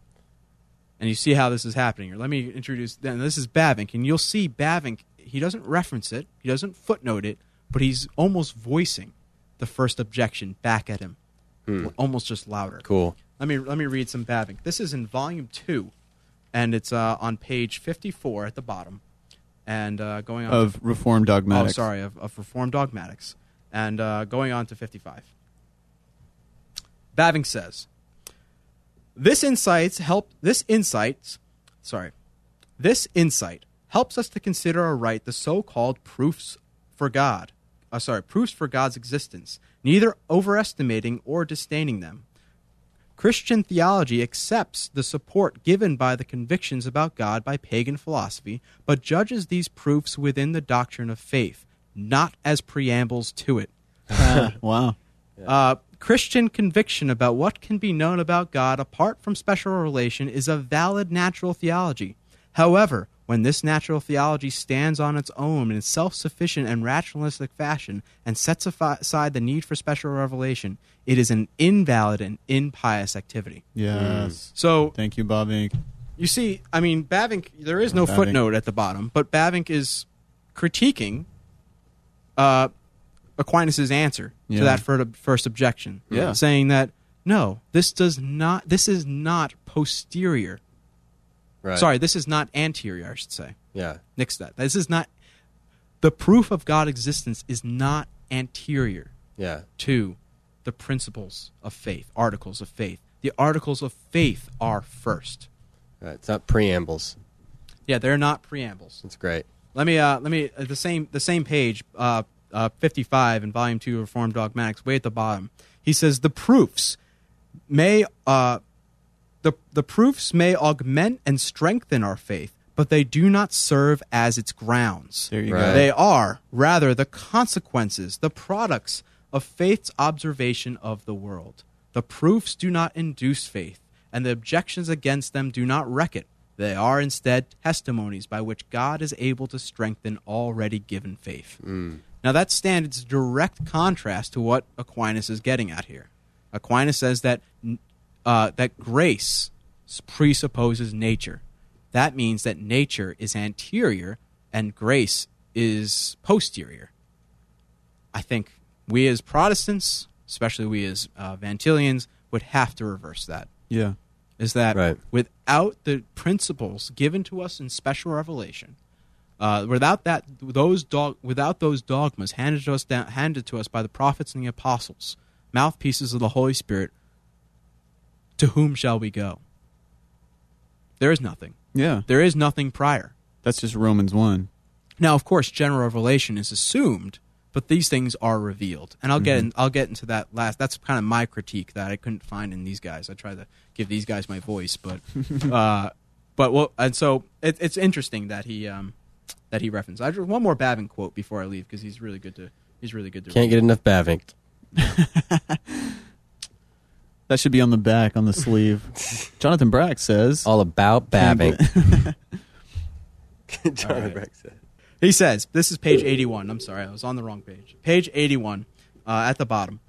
And you see how this is happening here. Let me introduce. Then this is Bavinck, and you'll see Bavinck. He doesn't reference it. He doesn't footnote it, but he's almost voicing the first objection back at him, almost just louder. cool. Let me let me read some Bavinck. This is in volume two, and it's uh, on page fifty-four at the bottom, and uh, going on to Of Reformed dogmatics. Oh, sorry, of, of Reformed dogmatics. And uh, going on to 55. Bavinck says, this insights help this insights sorry. This insight helps us to consider aright the so-called proofs for God. Uh, sorry, proofs for God's existence, neither overestimating or disdaining them. Christian theology accepts the support given by the convictions about God by pagan philosophy, but judges these proofs within the doctrine of faith, not as preambles to it. Wow. Uh, Christian conviction about what can be known about God apart from special revelation is a valid natural theology. However, when this natural theology stands on its own in a self sufficient and rationalistic fashion and sets aside the need for special revelation, it is an invalid and impious activity. Yes. So Thank you, Bavinck. you see, I mean, Bavinck, there is no Bavinck. footnote at the bottom, but Bavinck is critiquing uh, Aquinas' answer Yeah. to that fir- first objection. Yeah. Saying that, no, this does not, this is not posterior. Right. Sorry, this is not anterior, I should say. Yeah. Nix that. This is not, the proof of God's existence is not anterior Yeah. to the principles of faith, articles of faith. The articles of faith are first. Right. It's not preambles. Yeah, they're not preambles. That's great. Let me uh, let me uh, the same the same page uh, uh, 55 in volume 2 of Reformed Dogmatics way at the bottom. He says the proofs may uh, the the proofs may augment and strengthen our faith, but they do not serve as its grounds. There you Right. go. They are rather the consequences, the products of faith's observation of the world. The proofs do not induce faith, and the objections against them do not wreck it. They are instead testimonies by which God is able to strengthen already given faith. Now that stands in direct contrast to what Aquinas is getting at here. Aquinas says that uh, that grace presupposes nature. That means that nature is anterior and grace is posterior. I think we as Protestants, especially we as uh, Van Tillians, would have to reverse that. Yeah. Is that Right. without the principles given to us in special revelation, uh, without that, those dog, without those dogmas handed to us down, handed to us by the prophets and the apostles, mouthpieces of the Holy Spirit, to whom shall we go? There is nothing. Yeah. There is nothing prior. That's just Romans 1. Now, of course, general revelation is assumed, but these things are revealed, and I'll get in, I'll get into that last. That's kind of my critique that I couldn't find in these guys. I tried to give these guys my voice, but uh, but well, and so it, it's interesting that he um, that he referenced. I just one more Bavinck quote before I leave because he's really good to he's really good to Can't read. get enough Bavinck. That should be on the back, on the sleeve. Jonathan Brack says. All about Bavinck. All John right. Brack said. He says, this is page 81. I'm sorry, I was on the wrong page. Page 81 uh, at the bottom.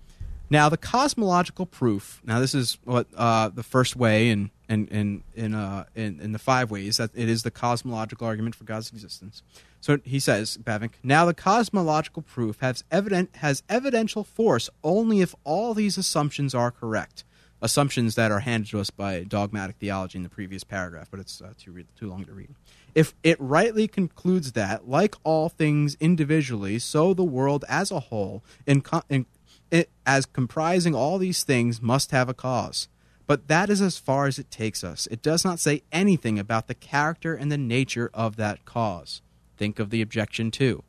Now, the cosmological proof. Now, this is what uh, the first way in in in in, uh, in in the five ways that it is the cosmological argument for God's existence. So he says, Bavinck. Now, the cosmological proof has evident has evidential force only if all these assumptions are correct. Assumptions that are handed to us by dogmatic theology in the previous paragraph, but it's uh, too read, too long to read. If it rightly concludes that, like all things individually, so the world as a whole, in, co- in it, as comprising all these things, must have a cause. But that is as far as it takes us. It does not say anything about the character and the nature of that cause. Think of the objection too.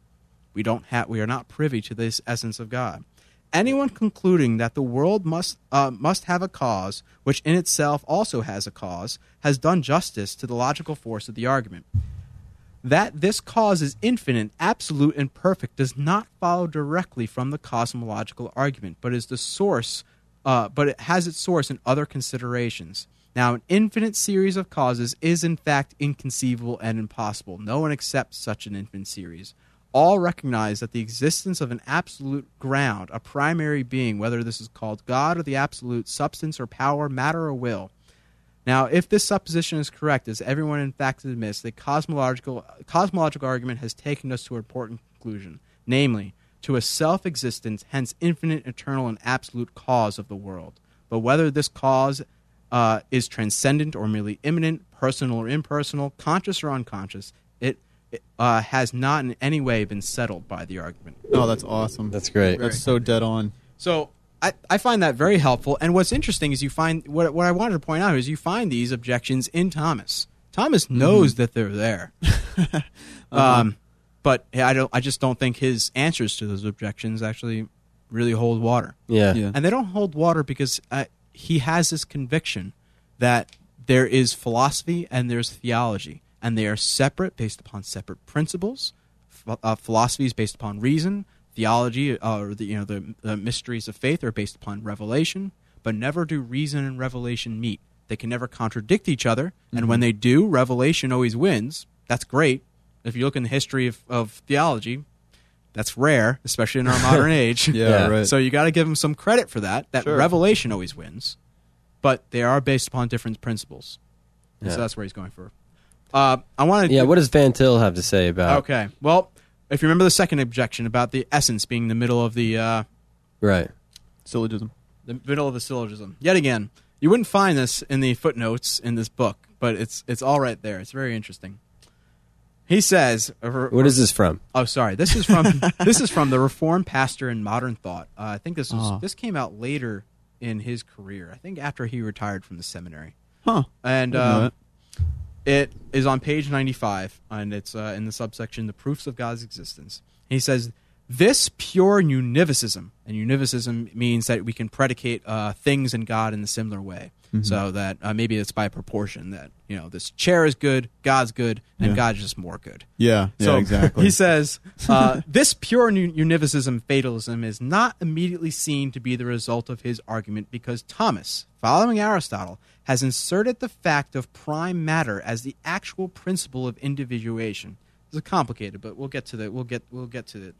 We don't have we are not privy to this essence of God. Anyone concluding that the world must uh, must have a cause, which in itself also has a cause, has done justice to the logical force of the argument. That this cause is infinite, absolute, and perfect does not follow directly from the cosmological argument, but is the source. Uh, but it has its source in other considerations. Now, an infinite series of causes is in fact inconceivable and impossible. No one accepts such an infinite series. All recognize that the existence of an absolute ground, a primary being, whether this is called God or the absolute substance or power, matter or will, now, if this supposition is correct, as everyone in fact admits, the cosmological cosmological argument has taken us to an important conclusion, namely, to a self-existent, hence infinite, eternal, and absolute cause of the world. But whether this cause uh, is transcendent or merely immanent, personal or impersonal, conscious or unconscious, it, it uh, has not in any way been settled by the argument. Oh, that's awesome. That's great. That's so dead on. So I, I find that very helpful. And what's interesting is you find what what I wanted to point out is you find these objections in Thomas. Thomas knows that they're there. um, but I don't. I just don't think his answers to those objections actually really hold water. Yeah. Yeah. And they don't hold water because uh, he has this conviction that there is philosophy and there's theology, and they are separate based upon separate principles. Ph- uh, philosophy is based upon reason. Theology, uh, or the you know the, the mysteries of faith, are based upon revelation. But never do reason and revelation meet. They can never contradict each other, and when they do, revelation always wins. That's great. If you look in the history of, of theology, that's rare, especially in our modern age. Yeah, Yeah. right. So you got to give them some credit for that. That Sure. revelation always wins, but they are based upon different principles. And Yeah. So that's where he's going for. Uh, I want to. Yeah, what does Van Til have to say about Okay. Well, if you remember the second objection about the essence being the middle of the uh, Right. Syllogism. the middle of the syllogism. Yet again, you wouldn't find this in the footnotes in this book, but it's it's all right there. It's very interesting. He says, What is this from? Oh, sorry. This is from this is from the Reformed pastor in Modern Thought. Uh, I think this was Ah. this came out later in his career. I think after he retired from the seminary, Huh. and I didn't know um, it is on page ninety five, and it's uh, in the subsection "The Proofs of God's Existence." He says. This pure univocism, and univocism means that we can predicate uh, things in God in a similar way. Mm-hmm. So that uh, maybe it's by proportion that you know this chair is good, God's good, and Yeah. God's just more good. Yeah. Yeah. So exactly. He says uh, this pure uni- univocism fatalism is not immediately seen to be the result of his argument because Thomas, following Aristotle, has inserted the fact of prime matter as the actual principle of individuation. This is complicated, but we'll get to the we'll get we'll get to it.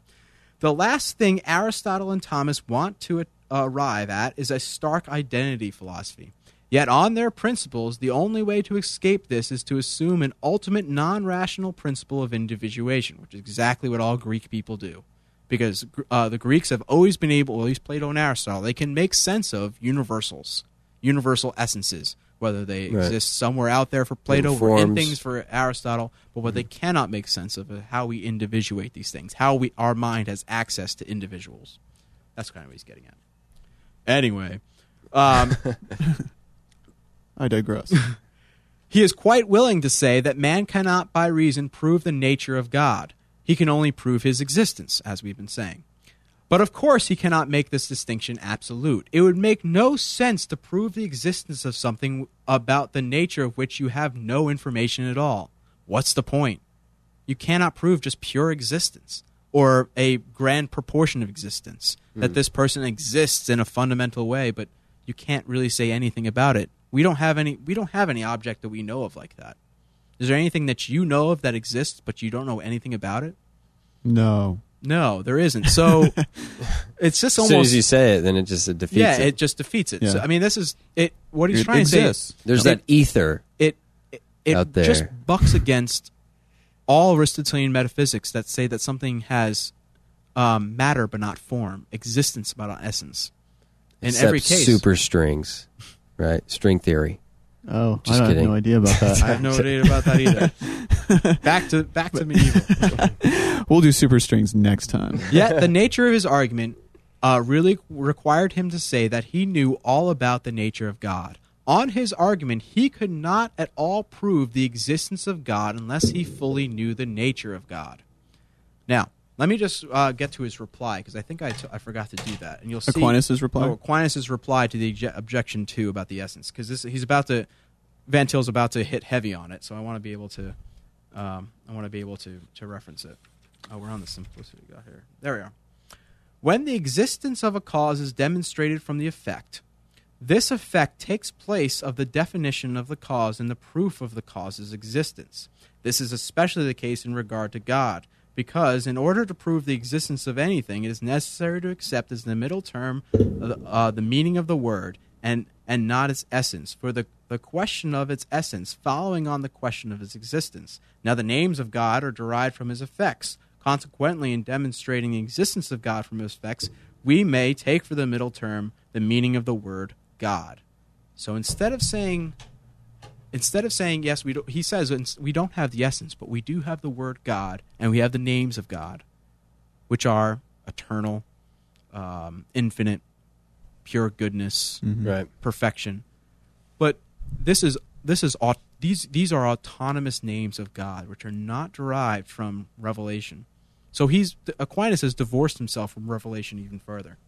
The last thing Aristotle and Thomas want to uh, arrive at is a stark identity philosophy. Yet, on their principles, the only way to escape this is to assume an ultimate non rational principle of individuation, which is exactly what all Greek people do. Because uh, the Greeks have always been able, at least Plato and Aristotle, they can make sense of universals, universal essences, whether they Right. exist somewhere out there for Plato or in things for Aristotle, but what they cannot make sense of is how we individuate these things, how we our mind has access to individuals. That's kind of what he's getting at. Anyway, um, I digress. he is quite willing to say that man cannot by reason prove the nature of God. He can only prove his existence, as we've been saying. But of course, he cannot make this distinction absolute. It would make no sense to prove the existence of something about the nature of which you have no information at all. What's the point? You cannot prove just pure existence or a grand proportion of existence that hmm. this person exists in a fundamental way, but you can't really say anything about it. We don't have any we don't have any object that we know of like that. Is there anything that you know of that exists but you don't know anything about it? no. No, there isn't. So it's just As soon almost as you say it, then it just it defeats yeah, it. it just defeats it. Yeah. So, I mean, this is it. What he's It trying exists. to say. Is there's it- that ether. It it, it out there. just bucks against all Aristotelian metaphysics that say that something has um, matter but not form, existence but not essence. In except every case, super strings, right? String theory. Oh, Just I have kidding. no idea about that. I have no idea about that either. back to back to medieval. we'll do super strings next time. Yet the nature of his argument uh, really required him to say that he knew all about the nature of God. On his argument, he could not at all prove the existence of God unless he fully knew the nature of God. Now, let me just uh, get to his reply because I think I, t- I forgot to do that, and you'll see Aquinas' reply? Oh, Aquinas' reply to the obje- objection two about the essence because he's about to Van Til's about to hit heavy on it, so I want to be able to um, I want to be able to to reference it. Oh, we're on the simplicity got here. There we are. When the existence of a cause is demonstrated from the effect, this effect takes place of the definition of the cause and the proof of the cause's existence. This is especially the case in regard to God, because in order to prove the existence of anything, it is necessary to accept as the middle term uh, the meaning of the word and, and not its essence, for the, the question of its essence following on the question of its existence. Now, the names of God are derived from his effects. Consequently, in demonstrating the existence of God from his effects, we may take for the middle term the meaning of the word God. So instead of saying instead of saying yes, we don't, he says we don't have the essence, but we do have the word God, and we have the names of God, which are eternal, um, infinite, pure goodness, Right. perfection. But this is this is au- these these are autonomous names of God, which are not derived from revelation. So he's Aquinas has divorced himself from revelation even further.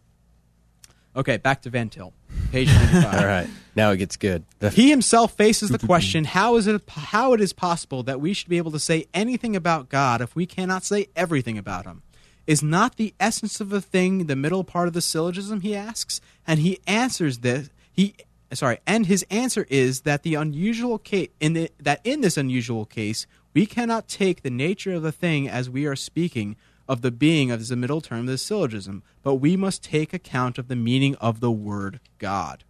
Okay, back to Van Til, page ninety-five. All right, now it gets good. He himself faces the question: How is it how it is possible that we should be able to say anything about God if we cannot say everything about Him? Is not the essence of a thing the middle part of the syllogism? He asks, and he answers this. He sorry, and his answer is that the unusual case in the, that in this unusual case we cannot take the nature of the thing as we are speaking of the being of the middle term of the syllogism, but we must take account of the meaning of the word God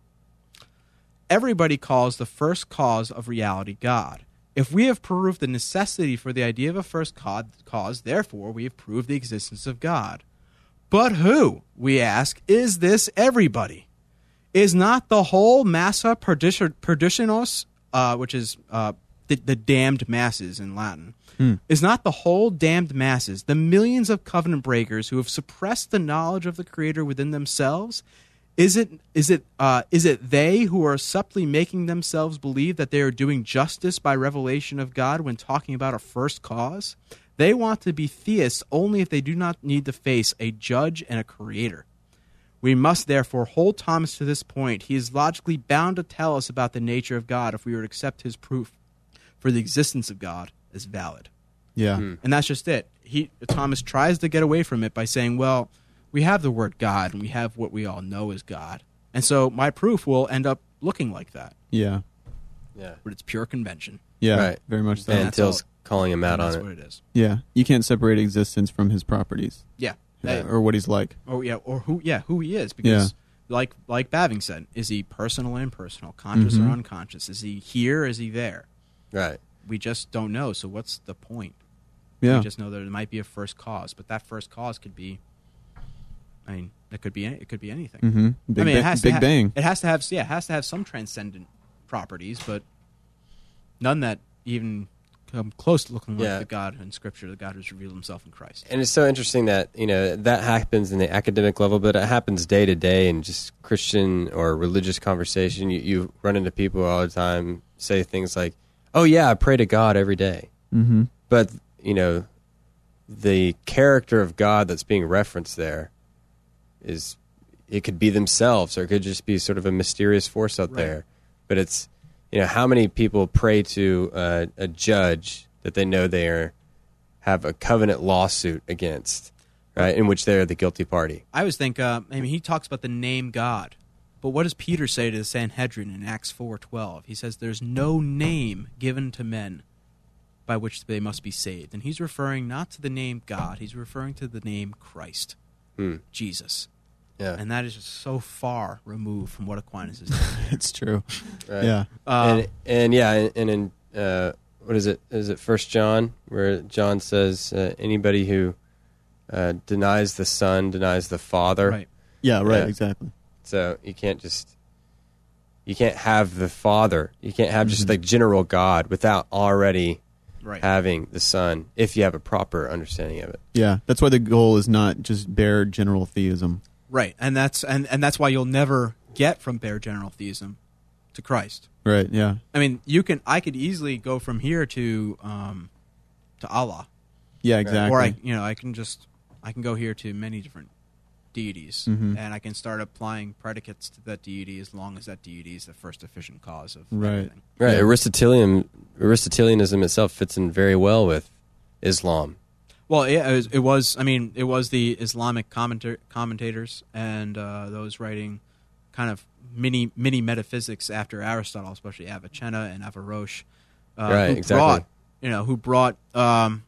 everybody calls the first cause of reality God. If we have proved the necessity for the idea of a first cause, therefore we have proved the existence of God. But who, we ask, is this everybody? Is not the whole massa perditionis, uh, which is uh, the, the damned masses in Latin, is not the whole damned masses, the millions of covenant breakers who have suppressed the knowledge of the Creator within themselves, is it is it uh, is it they who are subtly making themselves believe that they are doing justice by revelation of God when talking about a first cause? They want to be theists only if they do not need to face a judge and a creator. We must therefore hold Thomas to this point. He is logically bound to tell us about the nature of God if we were to accept his proof for the existence of God as valid. Yeah. And that's just it. He Thomas tries to get away from it by saying, "Well, we have the word God and we have what we all know is God. And so my proof will end up looking like that, Yeah. yeah, but it's pure convention. Yeah. Right. Very much so. Van that's Til's calling him out And that's on it. what it is. Yeah. You can't separate existence from his properties Yeah. Hey, or what he's like. Oh yeah, or who yeah, who he is because like like Bavinck said, is he personal or impersonal, conscious Mhm. or unconscious? Is he here? Is he there? Right. We just don't know. So what's the point? Yeah. We just know that it might be a first cause, but that first cause could be. I mean, it could be any- it could be anything. mm-hmm. Big, I mean, it has Big to ha- Bang. It has to have yeah, it has to have some transcendent properties, but none that even come close to looking like the God in Scripture, the God who's revealed Himself in Christ. And it's so interesting that you know that happens in the academic level, but it happens day to day in just Christian or religious conversation. You, you run into people all the time say things like, "Oh yeah, I pray to God every day," Mm-hmm. but you know, the character of God that's being referenced there is it could be themselves or it could just be sort of a mysterious force out Right. there. But it's you know how many people pray to uh, a judge that they know they are have a covenant lawsuit against, right? In which they're the guilty party. I always think, uh, I mean, he talks about the name God, but what does Peter say to the Sanhedrin in Acts four twelve? He says, "There's no name given to men by which they must be saved," and he's referring not to the name God, he's referring to the name Christ, Hmm. Jesus, Yeah, and that is just so far removed from what Aquinas is doing. It's true. right. Yeah. Um, and and yeah, and, and in uh, what is it? Is it First John where John says uh, anybody who uh, denies the Son denies the Father. right. Yeah. Right. Yeah. Exactly. So you can't just you can't have the Father. You can't have just Mhm. like general God without already Right. having the Son. If you have a proper understanding of it. Yeah. That's why the goal is not just bare general theism. Right, and that's and, and that's why you'll never get from bare general theism to Christ. Right. Yeah. I mean, you can. I could easily go from here to um, to Allah, Yeah. Exactly. or I, you know, I can just I can go here to many different deities, Mhm. and I can start applying predicates to that deity as long as that deity is the first efficient cause of Right. everything. Right. Yeah. Aristotelian Aristotelianism itself fits in very well with Islam. Well, yeah, it was, it was. I mean, it was the Islamic commenta- commentators and uh, those writing kind of mini mini metaphysics after Aristotle, especially Avicenna and Averroes, uh, Right, who exactly. brought you know who brought um,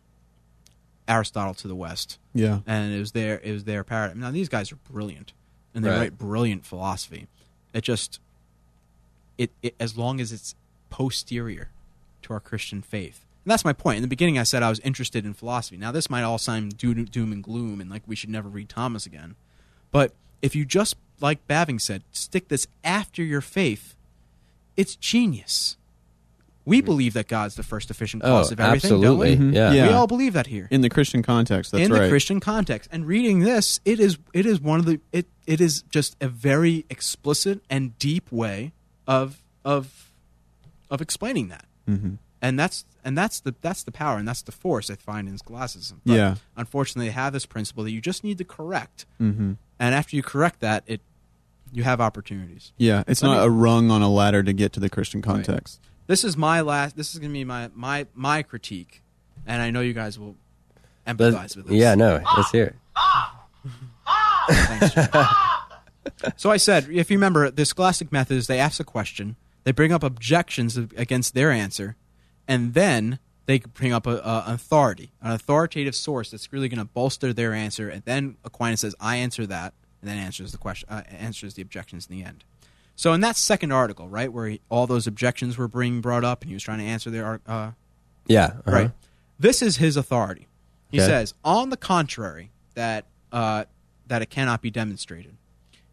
Aristotle to the West, Yeah. and it was their it was their paradigm. Now these guys are brilliant, and they Right. write brilliant philosophy. It just it, it as long as it's posterior to our Christian faith. And that's my point. In the beginning, I said I was interested in philosophy. Now, this might all sound doom, doom and gloom and like we should never read Thomas again. But if you just, like Bavinck said, stick this after your faith, it's genius. We believe that God's the first efficient Mm-hmm. Oh, cause of everything, absolutely. don't we? Mhm. Yeah. Yeah. We all believe that here In the Christian context. That's in right. the Christian context. And reading this, it is it is one of the it it is just a very explicit and deep way of of of explaining that. Mm-hmm. And that's and that's the that's the power and that's the force I find in scholasticism. But Yeah. Unfortunately, they have this principle that you just need to correct, Mm-hmm. and after you correct that, it you have opportunities. Yeah, it's Let not me- a rung on a ladder to get to the Christian context. This is my last. This is going to be my my my critique, and I know you guys will Let- empathize with this. yeah, no, let's hear it. Thanks, Jim. so I said, if you remember, the scholastic method is they ask a question, they bring up objections against their answer, and then they bring up a, a an authority, an authoritative source that's really going to bolster their answer, and then Aquinas says, "I answer that," and then answers the question, uh, answers the objections in the end. So in that second article, right, where he, all those objections were being brought up, and he was trying to answer their uh, Yeah, uh-huh. right? This is his authority. He Okay. says, on the contrary, that uh, that it cannot be demonstrated.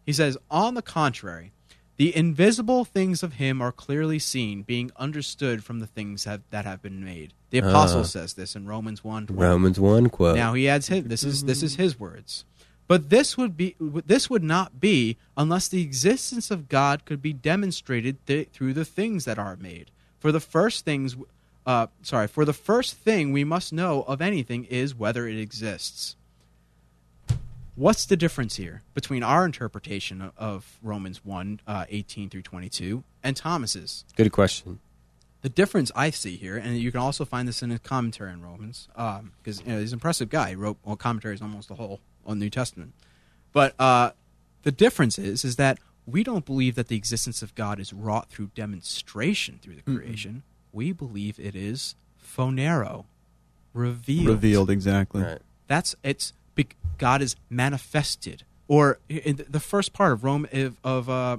He says, on the contrary, the invisible things of him are clearly seen, being understood from the things have, that have been made. The apostle Ah. says this in Romans one. Romans one quote. Now he adds his, this is this is his words. But this would be this would not be unless the existence of God could be demonstrated th- through the things that are made. For the first things, uh, sorry, for the first thing we must know of anything is whether it exists. What's the difference here between our interpretation of, Romans 1, uh, 18 through 22, and Thomas's? Good question. the difference I see here, and you can also find this in his commentary on Romans, because you know, he's an impressive guy. He wrote well, commentaries almost the whole on the New Testament. But uh, the difference is, is that we don't believe that the existence of God is wrought through demonstration through the creation. We believe it is phanero, revealed. Revealed exactly. Right. That's it's God is manifested, or in the first part of Rome of of, uh,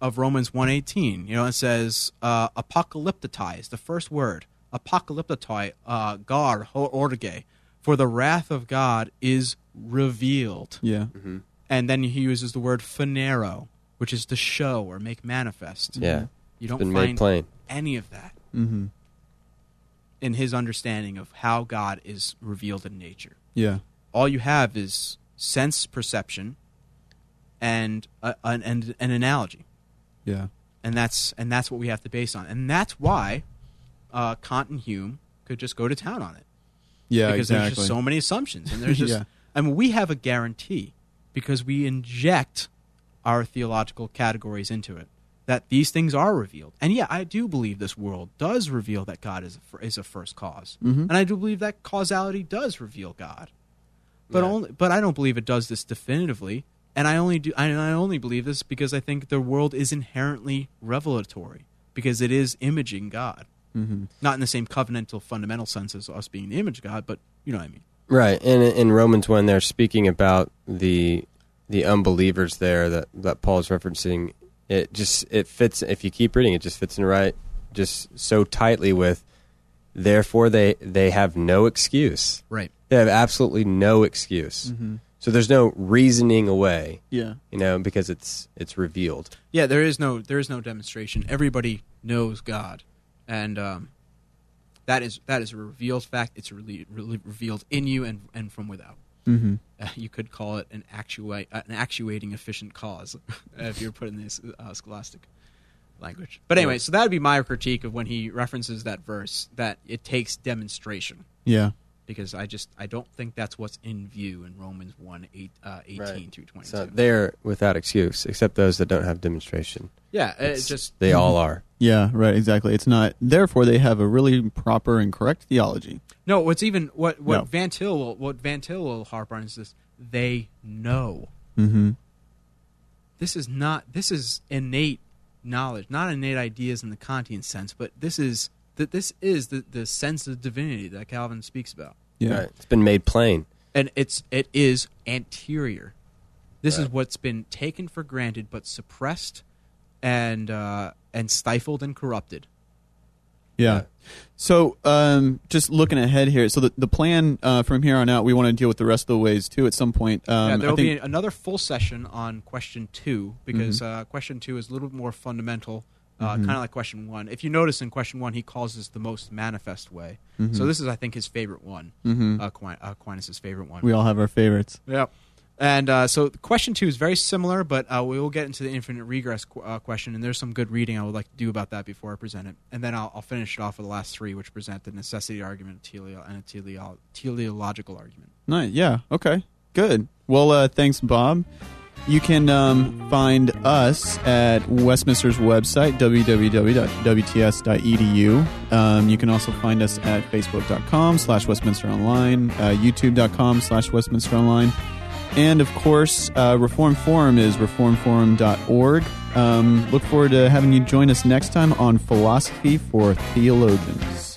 of Romans one eighteen. You know, it says uh, apocalyptized. The first word apocalyptoi, uh, God ho orge, for the wrath of God is revealed. Yeah. And then he uses the word phanero, which is to show or make manifest. Yeah. you don't find plain. any of that Mm-hmm. in his understanding of how God is revealed in nature Yeah. all you have is sense perception and uh, an, and an analogy Yeah. and that's and that's what we have to base on and that's why uh, Kant and Hume could just go to town on it Yeah. because exactly. there's just so many assumptions and there's just Yeah. I mean we have a guarantee because we inject our theological categories into it that these things are revealed and yeah I do believe this world does reveal that God is a, is a first because Mhm. and I do believe that causality does reveal God but Yeah. only but I don't believe it does this definitively and I only do I, I only believe this because I think the world is inherently revelatory because it is imaging God Mm-hmm. not in the same covenantal fundamental sense as us being the image of God but you know what I mean Right. And in Romans one, they're speaking about the the unbelievers there that that Paul's referencing. It just it fits. If you keep reading, it just fits in right, just so tightly with. Therefore, they they have no excuse. right They have absolutely no excuse. Mm-hmm. So there's no reasoning away, Yeah. you know, because it's it's revealed. yeah there is no there is no demonstration everybody knows God and um, that is that is a revealed fact it's really, really revealed in you and and from without Mm-hmm. uh, you could call it an actuate uh, an actuating efficient cause if you're putting this uh, scholastic language. But anyway, Yeah. so that would be my critique of when he references that verse that it takes demonstration Yeah. Because I just I don't think that's what's in view in Romans 1 8, uh, 18 Right. through 22. So they're without excuse, except those that don't have demonstration. yeah, it It's- just they all are. Yeah. Right. Exactly. It's not. Therefore, they have a really proper and correct theology. no. What's even what what No. Van Til will, what Van Til will harp on is this: they know. Mm-hmm. this is not this is innate knowledge, not innate ideas in the Kantian sense, but this is that this is the, the sense of divinity that Calvin speaks about. Yeah. Right. It's been made plain. And it's it is anterior. This is what's been taken for granted but suppressed and uh, and stifled and corrupted. Yeah. So, um, just looking ahead here, so the, the plan uh, from here on out, we want to deal with the rest of the ways too at some point. Um, yeah, there will think- be another full session on question two because uh, question two is a little bit more fundamental, uh, Mhm. kind of like question one. If you notice in question one, he calls this the most manifest way. Mhm. So this is, I think, his favorite one. Mhm. uh, Aquin- Aquinas' favorite one. we all have our favorites. Yep. And uh, so question two is very similar, but uh, we will get into the infinite regress qu- uh, question, and there's some good reading I would like to do about that before I present it. And then I'll, I'll finish it off with the last three, which present the necessity argument teleo- and a teleo- teleological argument. Nice. Yeah. Okay. Good. Well, uh, thanks, Bob. You can um, find us at Westminster's website, www.wts.edu. Um, you can also find us at facebook.com slash Westminster Online, uh, youtube.com slash Westminster Online. And, of course, uh, Reformed Forum is reformedforum.org. Um, look forward to having you join us next time on Philosophy for Theologians.